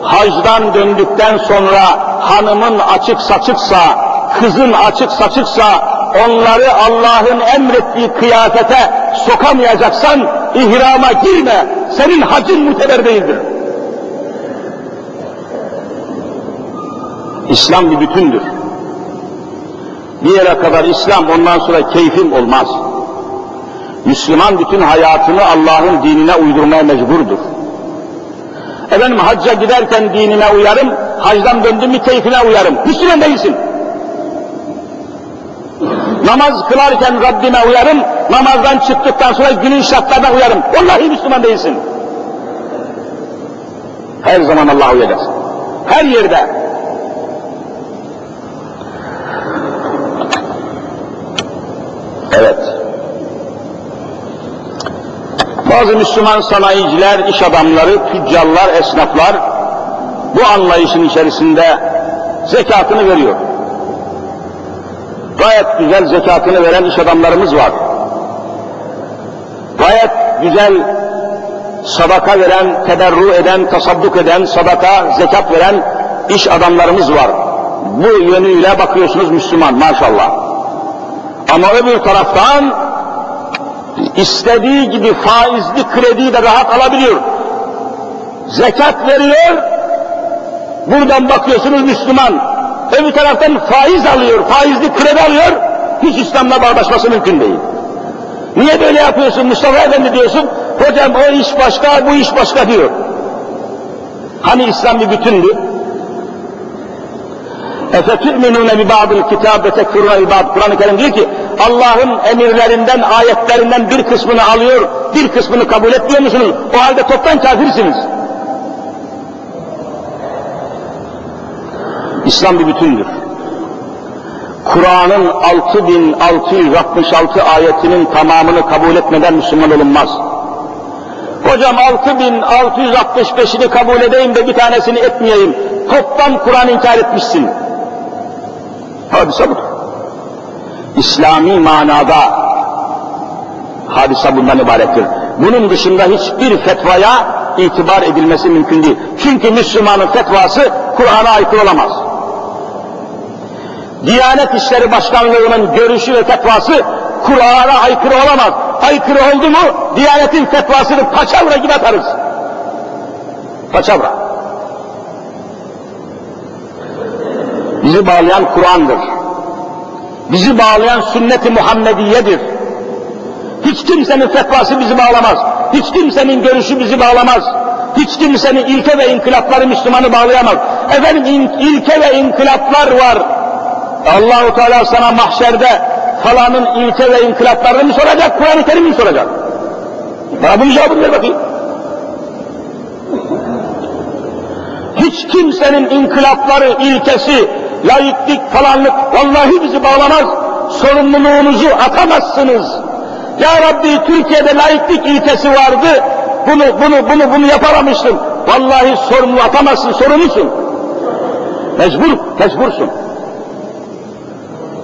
hacdan döndükten sonra hanımın açık saçıksa, kızın açık saçıksa, onları Allah'ın emrettiği kıyafete sokamayacaksan ihrama girme, senin hacın muteber değildir. İslam bir bütündür. Bir yere kadar İslam ondan sonra keyfim olmaz. Müslüman bütün hayatını Allah'ın dinine uydurmaya mecburdur. Efendim hacca giderken dinine uyarım, hacdan döndüm mü keyfine uyarım. Müslüman değilsin. Namaz kılarken Rabbime uyarım, namazdan çıktıktan sonra günün şartlarına uyarım. Vallahi Müslüman değilsin. Her zaman Allah'a uyacaksın. Her yerde. Evet. Bazı Müslüman sanayiciler, iş adamları, tüccarlar, esnaflar bu anlayışın içerisinde zekatını veriyor. Gayet güzel zekatını veren iş adamlarımız var. Gayet güzel sadaka veren, teberru eden, tasadduk eden, sadaka, zekat veren iş adamlarımız var. Bu yönüyle bakıyorsunuz Müslüman maşallah. Ama öbür taraftan istediği gibi faizli krediyi de rahat alabiliyor. Zekat veriyor, buradan bakıyorsunuz Müslüman Öbür taraftan faiz alıyor, faizli kredi alıyor, hiç İslam'la bağdaşması mümkün değil. Niye böyle yapıyorsun Mustafa Efendi diyorsun, hocam o iş başka, bu iş başka diyor. Hani İslam bir bütündü? اَفَتُؤْمِنُونَ بِبَعْضِ الْكِتَابِ وَتَكْفُرُونَ بِبَعْضِ Kur'an-ı Kerim diyor ki, Allah'ın emirlerinden, ayetlerinden bir kısmını alıyor, bir kısmını kabul etmiyor musunuz? O halde toptan kafirsiniz. İslam bir bütündür. Kur'an'ın 6666 ayetinin tamamını kabul etmeden Müslüman olunmaz. Hocam 6665'ini kabul edeyim de bir tanesini etmeyeyim. Toptan Kur'an inkar etmişsin. Hadise budur. İslami manada hadise bundan ibarettir. Bunun dışında hiçbir fetvaya itibar edilmesi mümkün değil. Çünkü Müslümanın fetvası Kur'an'a aykırı olamaz. Diyanet İşleri Başkanlığı'nın görüşü ve fetvası Kur'an'a aykırı olamaz. Aykırı oldu mu Diyanetin fetvasını paçavra gibi atarız. Paçavra. Bizi bağlayan Kur'an'dır. Bizi bağlayan sünnet-i Muhammediye'dir. Hiç kimsenin fetvası bizi bağlamaz. Hiç kimsenin görüşü bizi bağlamaz. Hiç kimsenin ilke ve inkılapları Müslümanı bağlayamaz. Efendim ilke ve inkılaplar var. Allahu Teala sana mahşerde falanın ilke ve inkılaplarını mı soracak, Kur'an-ı Kerim mi soracak? Bana bunun cevabını ver bakayım. Hiç kimsenin inkılapları, ilkesi, laiklik falanlık vallahi bizi bağlamaz. Sorumluluğunuzu atamazsınız. Ya Rabbi Türkiye'de laiklik ilkesi vardı. Bunu, bunu, bunu, bunu yapamamıştım. Vallahi sorumlu atamazsın, sorumlusun. Mecbur, mecbursun.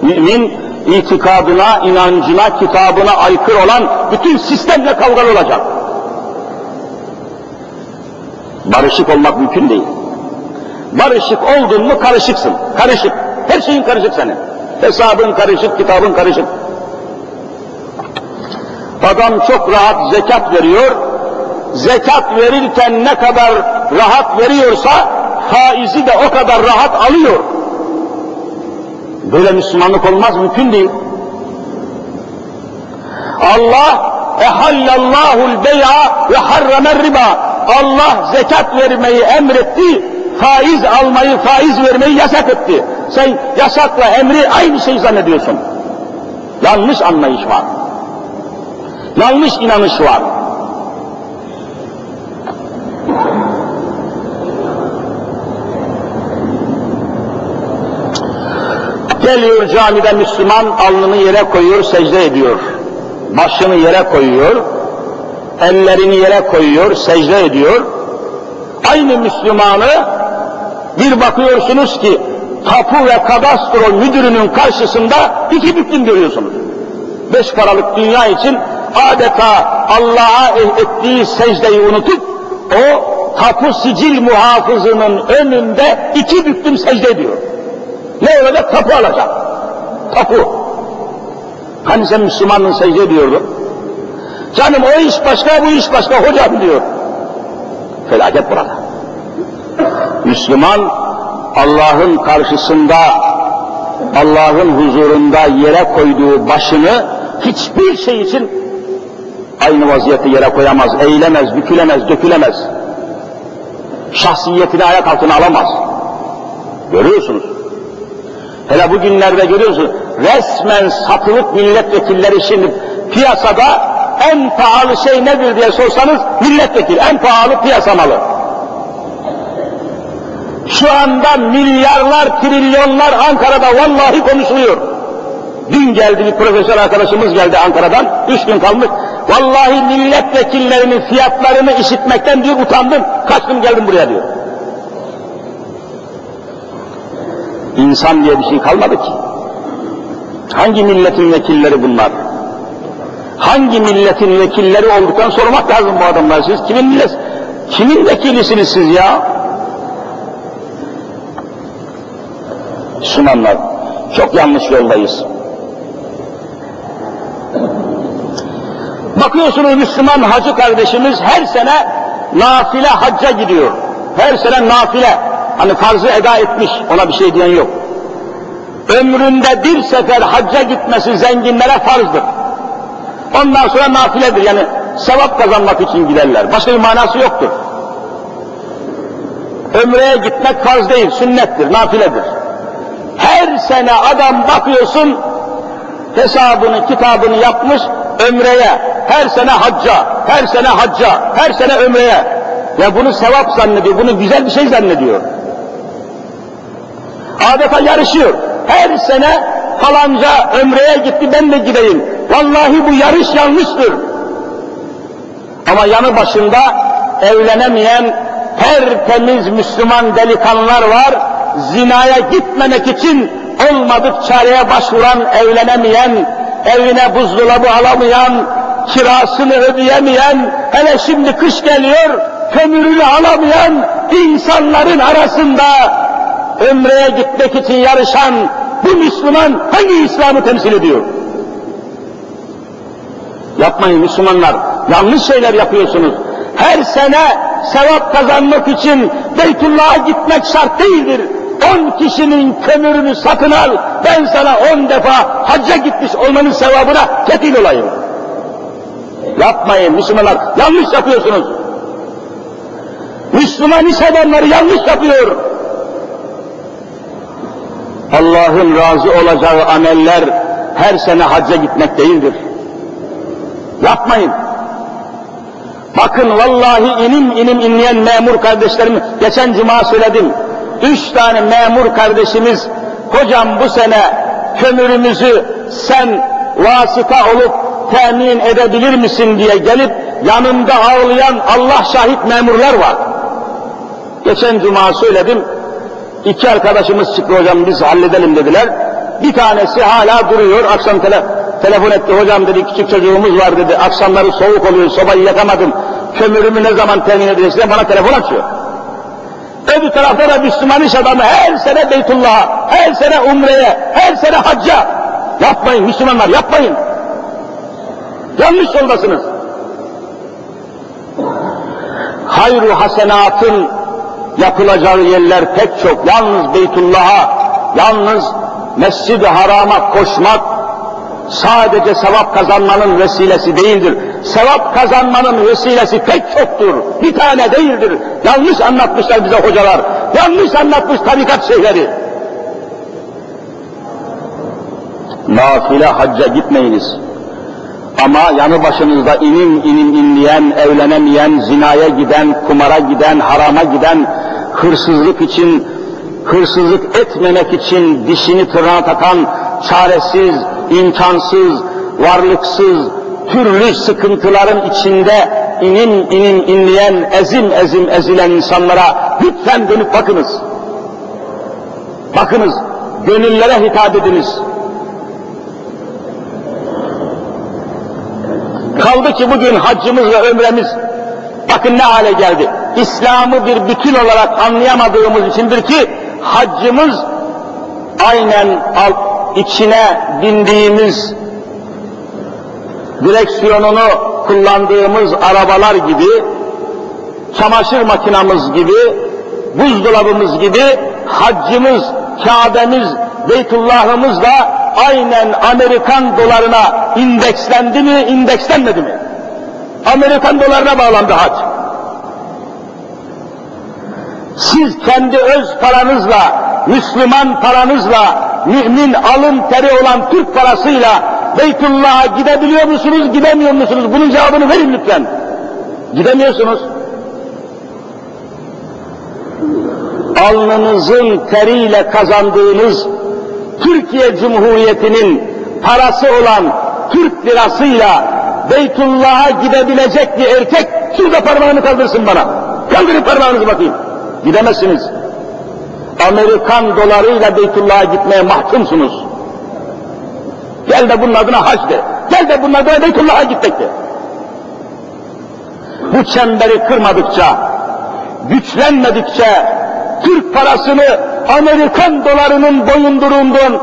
Mümin itikadına, inancına, kitabına aykırı olan bütün sistemle kavgalı olacak. Barışık olmak mümkün değil. Barışık oldun mu karışıksın. Karışık. Her şeyin karışık senin. Hesabın karışık, kitabın karışık. Adam çok rahat zekat veriyor. Zekat verirken ne kadar rahat veriyorsa faizi de o kadar rahat alıyor. Böyle Müslümanlık olmaz, mümkün değil. Allah ehallallahul bey'a ve harramer riba. Allah zekat vermeyi emretti, faiz almayı, faiz vermeyi yasak etti. Sen yasakla emri aynı şey zannediyorsun. Yanlış anlayış var. Yanlış inanış var. Geliyor camide Müslüman alnını yere koyuyor, secde ediyor. Başını yere koyuyor, ellerini yere koyuyor, secde ediyor. Aynı Müslümanı bir bakıyorsunuz ki tapu ve kadastro müdürünün karşısında iki büklüm görüyorsunuz. Beş paralık dünya için adeta Allah'a ettiği secdeyi unutup o tapu sicil muhafızının önünde iki büklüm secde ediyor. Ne olacak? Tapu alacak. Tapu. Hani sen Müslümanın secde ediyordun? Canım o iş başka, bu iş başka hocam diyor. Felaket burada. Müslüman Allah'ın karşısında, Allah'ın huzurunda yere koyduğu başını hiçbir şey için aynı vaziyette yere koyamaz, eğilemez, bükülemez, dökülemez. Şahsiyetini ayak altına alamaz. Görüyorsunuz. Hele bugünlerde görüyorsunuz, resmen satılık milletvekilleri şimdi piyasada en pahalı şey nedir diye sorsanız milletvekili, en pahalı piyasa malı. Şu anda milyarlar, trilyonlar Ankara'da vallahi konuşuluyor. Dün geldi bir profesör arkadaşımız geldi Ankara'dan, üç gün kalmış. Vallahi milletvekillerinin fiyatlarını işitmekten diyor utandım, kaçtım geldim buraya diyor. İnsan diye bir şey kalmadı ki. Hangi milletin vekilleri bunlar? Hangi milletin vekilleri olduktan sormak lazım bu adamlar. Siz kimin kimin vekilisiniz siz ya? Müslümanlar, çok yanlış yoldayız. Bakıyorsunuz Müslüman hacı kardeşimiz her sene nafile hacca gidiyor. Her sene nafile. Hani farzı eda etmiş, ona bir şey diyen yok. Ömründe bir sefer hacca gitmesi zenginlere farzdır. Ondan sonra nafiledir yani sevap kazanmak için giderler. Başka bir manası yoktur. Ömreye gitmek farz değil, sünnettir, nafiledir. Her sene adam bakıyorsun, hesabını, kitabını yapmış, ömreye, her sene hacca, her sene hacca, her sene ömreye. Ya bunu sevap zannediyor, bunu güzel bir şey zannediyor. Adeta yarışıyor. Her sene falanca ömreye gitti ben de gideyim. Vallahi bu yarış yanlıştır. Ama yanı başında evlenemeyen tertemiz Müslüman delikanlılar var. Zinaya gitmemek için olmadık çareye başvuran, evlenemeyen, evine buzdolabı alamayan, kirasını ödeyemeyen, hele şimdi kış geliyor, kömürünü alamayan insanların arasında ömreye gitmek için yarışan bu Müslüman hangi İslam'ı temsil ediyor? Yapmayın Müslümanlar. Yanlış şeyler yapıyorsunuz. Her sene sevap kazanmak için Beytullah'a gitmek şart değildir. On kişinin kömürünü satın al, ben sana on defa hacca gitmiş olmanın sevabına kefil olayım. Yapmayın Müslümanlar, yanlış yapıyorsunuz. Müslüman iş yanlış yapıyor. Allah'ın razı olacağı ameller her sene hacca gitmek değildir. Yapmayın. Bakın vallahi inim inim inleyen memur kardeşlerimi geçen cuma söyledim. Üç tane memur kardeşimiz hocam bu sene kömürümüzü sen vasıta olup temin edebilir misin diye gelip yanımda ağlayan Allah şahit memurlar var. Geçen cuma söyledim. İki arkadaşımız çıktı hocam biz halledelim dediler. Bir tanesi hala duruyor. Akşam tele, telefon etti hocam dedi küçük çocuğumuz var dedi. Akşamları soğuk oluyor sobayı yakamadım. Kömürümü ne zaman temin edeceksin bana telefon açıyor. Öbür tarafta da Müslüman iş adamı her sene Beytullah'a, her sene Umre'ye, her sene hacca. Yapmayın Müslümanlar yapmayın. Yanlış yoldasınız. Hayru hasenatın yapılacağı yerler pek çok. Yalnız Beytullah'a, yalnız Mescid-i Haram'a koşmak sadece sevap kazanmanın vesilesi değildir. Sevap kazanmanın vesilesi pek çoktur. Bir tane değildir. Yanlış anlatmışlar bize hocalar. Yanlış anlatmış tarikat şeyleri. Nafile hacca gitmeyiniz. Ama yanı başınızda inim inim inleyen, evlenemeyen, zinaya giden, kumara giden, harama giden, hırsızlık için, hırsızlık etmemek için dişini tırnağa takan, çaresiz, imkansız, varlıksız, türlü sıkıntıların içinde inim inim inleyen, ezim ezim ezilen insanlara lütfen dönüp bakınız. Bakınız, gönüllere hitap ediniz. Kaldı ki bugün haccımız ve ömremiz bakın ne hale geldi. İslam'ı bir bütün olarak anlayamadığımız içindir ki haccımız aynen içine bindiğimiz direksiyonunu kullandığımız arabalar gibi, çamaşır makinamız gibi, buzdolabımız gibi haccımız, Kabe'miz, Beytullah'ımız da aynen Amerikan dolarına indekslendi mi, indekslenmedi mi? Amerikan dolarına bağlandı hac. Siz kendi öz paranızla, Müslüman paranızla, mümin alın teri olan Türk parasıyla Beytullah'a gidebiliyor musunuz, gidemiyor musunuz? Bunun cevabını verin lütfen. Gidemiyorsunuz. Alnınızın teriyle kazandığınız Türkiye Cumhuriyeti'nin parası olan Türk lirasıyla Beytullah'a gidebilecek bir erkek şurada parmağını kaldırsın bana. Kaldırın parmağınızı bakayım. Gidemezsiniz. Amerikan dolarıyla Beytullah'a gitmeye mahkumsunuz. Gel de bunun adına hac de. Gel de bunun adına Beytullah'a gitmek de. Bu çemberi kırmadıkça, güçlenmedikçe, Türk parasını Amerikan dolarının boyundurunduğun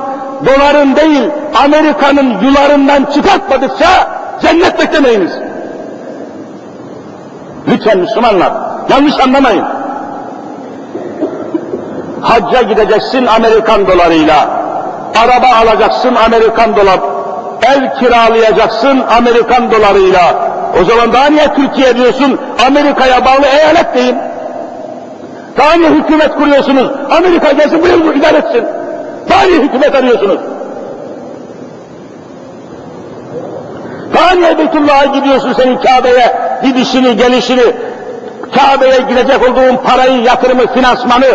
doların değil, Amerika'nın yularından çıkartmadıkça cennet beklemeyiniz. Lütfen Müslümanlar, yanlış anlamayın. Hacca gideceksin Amerikan dolarıyla, araba alacaksın Amerikan dolar, ev kiralayacaksın Amerikan dolarıyla. O zaman daha niye Türkiye diyorsun, Amerika'ya bağlı eyalet deyin. Daha niye hükümet kuruyorsunuz? Amerika gelsin buraya bu idare etsin. Daha niye hükümet arıyorsunuz? Daha niye Beytullah'a gidiyorsun senin Kabe'ye gidişini, gelişini, Kabe'ye gidecek olduğun parayı, yatırımı, finansmanı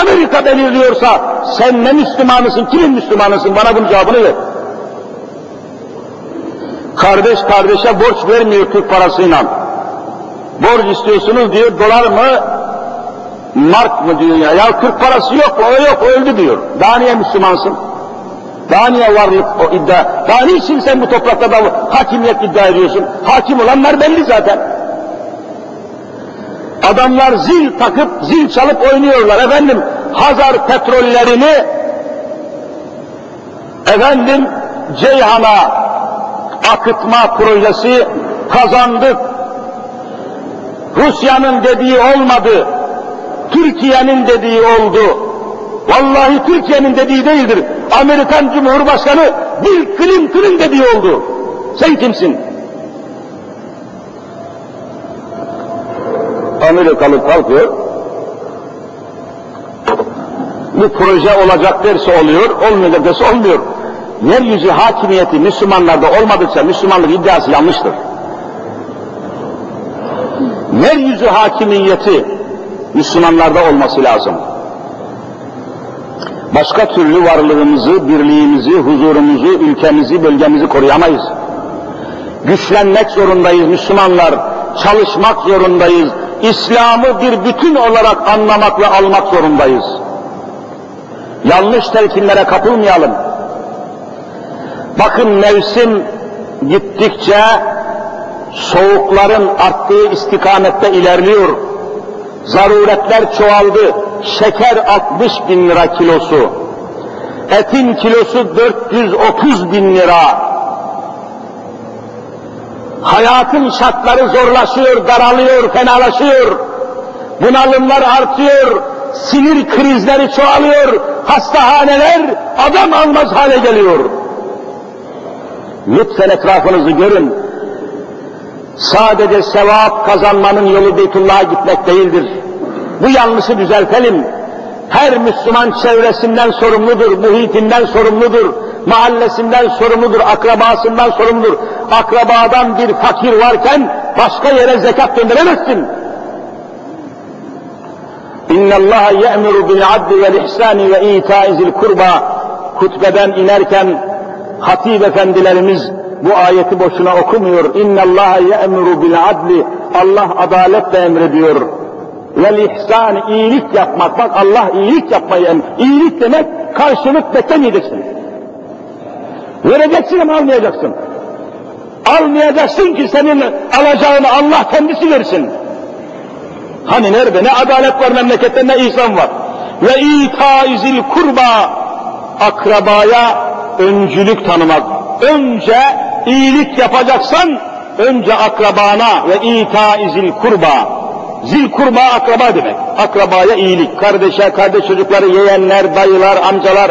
Amerika belirliyorsa sen ne Müslümanısın, kimin Müslümanısın? Bana bunun cevabını ver. Kardeş kardeşe borç vermiyor Türk parasıyla. Borç istiyorsunuz diyor, dolar mı, mark mı diyor ya? Ya Türk parası yok, o yok, öldü diyor. Daha niye Müslümansın? Daha niye varlık o iddia? Daha niçin sen bu toprakta da hakimiyet iddia ediyorsun? Hakim olanlar belli zaten. Adamlar zil takıp, zil çalıp oynuyorlar. Efendim, Hazar petrollerini efendim Ceyhan'a, akıtma projesi kazandık. Rusya'nın dediği olmadı. Türkiye'nin dediği oldu. Vallahi Türkiye'nin dediği değildir. Amerikan Cumhurbaşkanı Bill Clinton'ın dediği oldu. Sen kimsin? Amerikalı kalkıyor, bu proje olacak derse oluyor, olmayacak derse olmuyor. Yeryüzü hakimiyeti Müslümanlarda olmadıkça Müslümanlık iddiası yanlıştır. Yeryüzü hakimiyeti Müslümanlarda olması lazım. Başka türlü varlığımızı, birliğimizi, huzurumuzu, ülkemizi, bölgemizi koruyamayız. Güçlenmek zorundayız Müslümanlar, çalışmak zorundayız. İslam'ı bir bütün olarak anlamak ve almak zorundayız. Yanlış telkinlere kapılmayalım. Bakın mevsim gittikçe soğukların arttığı istikamette ilerliyor. Zaruretler çoğaldı. Şeker 60 bin lira kilosu. Etin kilosu 430 bin lira. Hayatın şartları zorlaşıyor, daralıyor, fenalaşıyor. Bunalımlar artıyor, sinir krizleri çoğalıyor, hastahaneler adam almaz hale geliyor. Lütfen etrafınızı görün. Sadece sevap kazanmanın yolu Beytullah'a gitmek değildir. Bu yanlışı düzeltelim. Her Müslüman çevresinden sorumludur, muhitinden sorumludur, mahallesinden sorumludur, akrabasından sorumludur. Akrabadan bir fakir varken başka yere zekat gönderemezsin. İnna Allah ye'muru bil adli vel ihsani ve ita'izil kurba hutbeden inerken hatip efendilerimiz bu ayeti boşuna okumuyor. İnna Allah ye'muru bil adli Allah adaletle emrediyor. Vel ihsan iyilik yapmak. Bak Allah iyilik yapmayı em. İyilik demek karşılık beklemeyeceksin. Vereceksin ama almayacaksın. Almayacaksın ki senin alacağını Allah kendisi versin. Hani nerede? Ne adalet var memlekette ne ihsan var. Ve itaizil kurba akrabaya öncülük tanımak. Önce iyilik yapacaksan önce akrabana ve itaizil kurba. Zil kurba akraba demek. Akrabaya iyilik. Kardeşe, kardeş çocukları, yeğenler, dayılar, amcalar.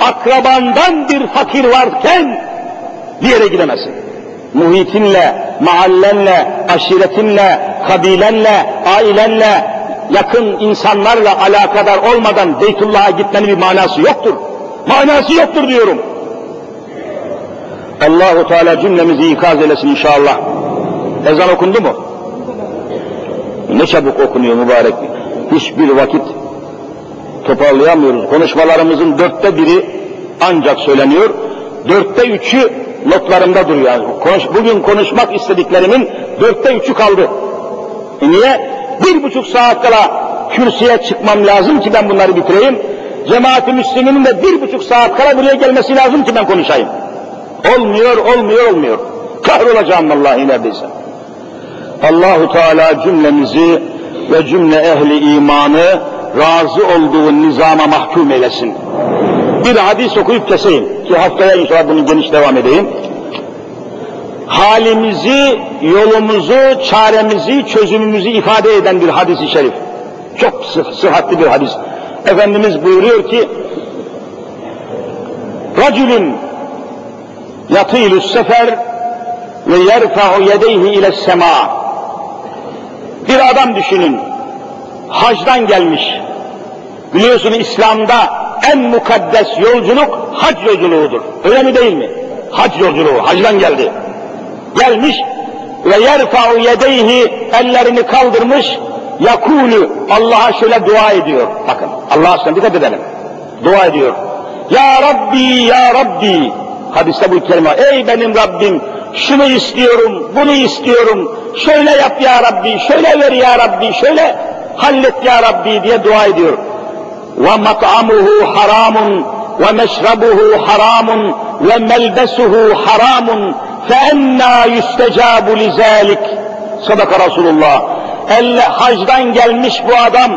Akrabandan bir fakir varken bir yere gidemezsin. Muhitinle, mahallenle, aşiretinle, kabilenle, ailenle, yakın insanlarla alakadar olmadan Beytullah'a gitmenin bir manası yoktur. Manası yoktur diyorum. Allahu Teala cümlemizi ikaz eylesin inşallah. Ezan okundu mu? Ne çabuk okunuyor mübarek. Hiçbir vakit toparlayamıyoruz. Konuşmalarımızın dörtte biri ancak söyleniyor. Dörtte üçü notlarımda duruyor. Konuş, bugün konuşmak istediklerimin dörtte üçü kaldı. E niye? Bir buçuk saat kala kürsüye çıkmam lazım ki ben bunları bitireyim. Cemaat-i Müslümin'in de bir buçuk saat kala buraya gelmesi lazım ki ben konuşayım. Olmuyor, olmuyor, olmuyor. Kahrolacağım vallahi neredeyse. Allahu Teala cümlemizi ve cümle ehli imanı razı olduğu nizama mahkum eylesin. Bir hadis okuyup keseyim ki haftaya inşallah bunu geniş devam edeyim. Halimizi, yolumuzu, çaremizi, çözümümüzü ifade eden bir hadis-i şerif. Çok sıh sıhhatli bir hadis. Efendimiz buyuruyor ki, Racülün yatîlü sefer ve yerfa'u yedeyhi ile sema. Bir adam düşünün, hacdan gelmiş. Biliyorsun İslam'da en mukaddes yolculuk hac yolculuğudur. Öyle mi değil mi? Hac yolculuğu, hacdan geldi. Gelmiş ve yerfa'u yedeyhi ellerini kaldırmış, yakulu Allah'a şöyle dua ediyor. Bakın Allah aşkına dikkat edelim. Dua ediyor. Ya Rabbi, Ya Rabbi. Hadiste bu kelime. Ey benim Rabbim, şunu istiyorum, bunu istiyorum. Şöyle yap ya Rabbi, şöyle ver ya Rabbi, şöyle hallet ya Rabbi diye dua ediyor. Ve mat'amuhu haramun ve meşrabuhu haramun ve melbesuhu haramun fe enna yustecabu lizalik. Sadaka Resulullah. Elle, hacdan gelmiş bu adam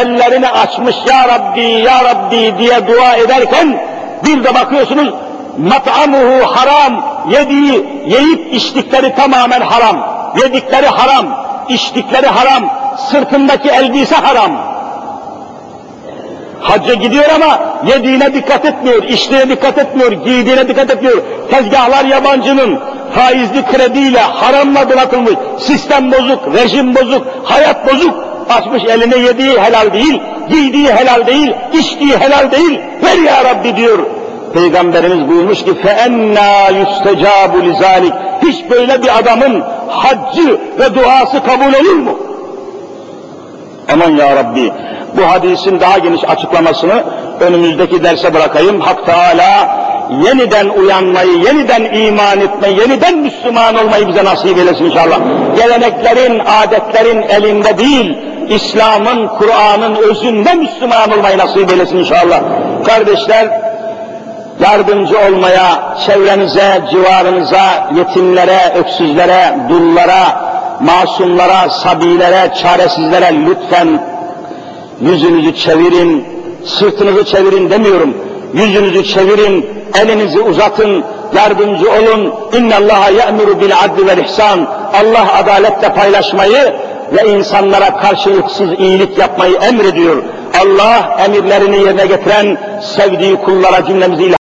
ellerini açmış ya Rabbi ya Rabbi diye dua ederken bir de bakıyorsunuz mat'amuhu haram yediği, yiyip içtikleri tamamen haram Yedikleri haram, içtikleri haram, sırtındaki elbise haram. Hacca gidiyor ama yediğine dikkat etmiyor, içtiğine dikkat etmiyor, giydiğine dikkat etmiyor. Tezgahlar yabancının faizli krediyle haramla donatılmış. Sistem bozuk, rejim bozuk, hayat bozuk. Açmış eline yediği helal değil, giydiği helal değil, içtiği helal değil. Ver ya Rabbi diyor. Peygamberimiz buyurmuş ki فَاَنَّا يُسْتَجَابُ لِذَٰلِكِ Hiç böyle bir adamın haccı ve duası kabul olur mu? Aman ya Rabbi, bu hadisin daha geniş açıklamasını önümüzdeki derse bırakayım. Hak Teala yeniden uyanmayı, yeniden iman etmeyi, yeniden Müslüman olmayı bize nasip eylesin inşallah. Geleneklerin, adetlerin elinde değil, İslam'ın, Kur'an'ın özünde Müslüman olmayı nasip eylesin inşallah. Kardeşler, yardımcı olmaya, çevrenize, civarınıza, yetimlere, öksüzlere, dullara, masumlara, sabilere, çaresizlere lütfen yüzünüzü çevirin, sırtınızı çevirin demiyorum. Yüzünüzü çevirin, elinizi uzatın, yardımcı olun. İnne Allaha ya'muru bil adli vel ihsan. Allah adaletle paylaşmayı ve insanlara karşılıksız iyilik yapmayı emrediyor. Allah emirlerini yerine getiren sevdiği kullara cümlemizi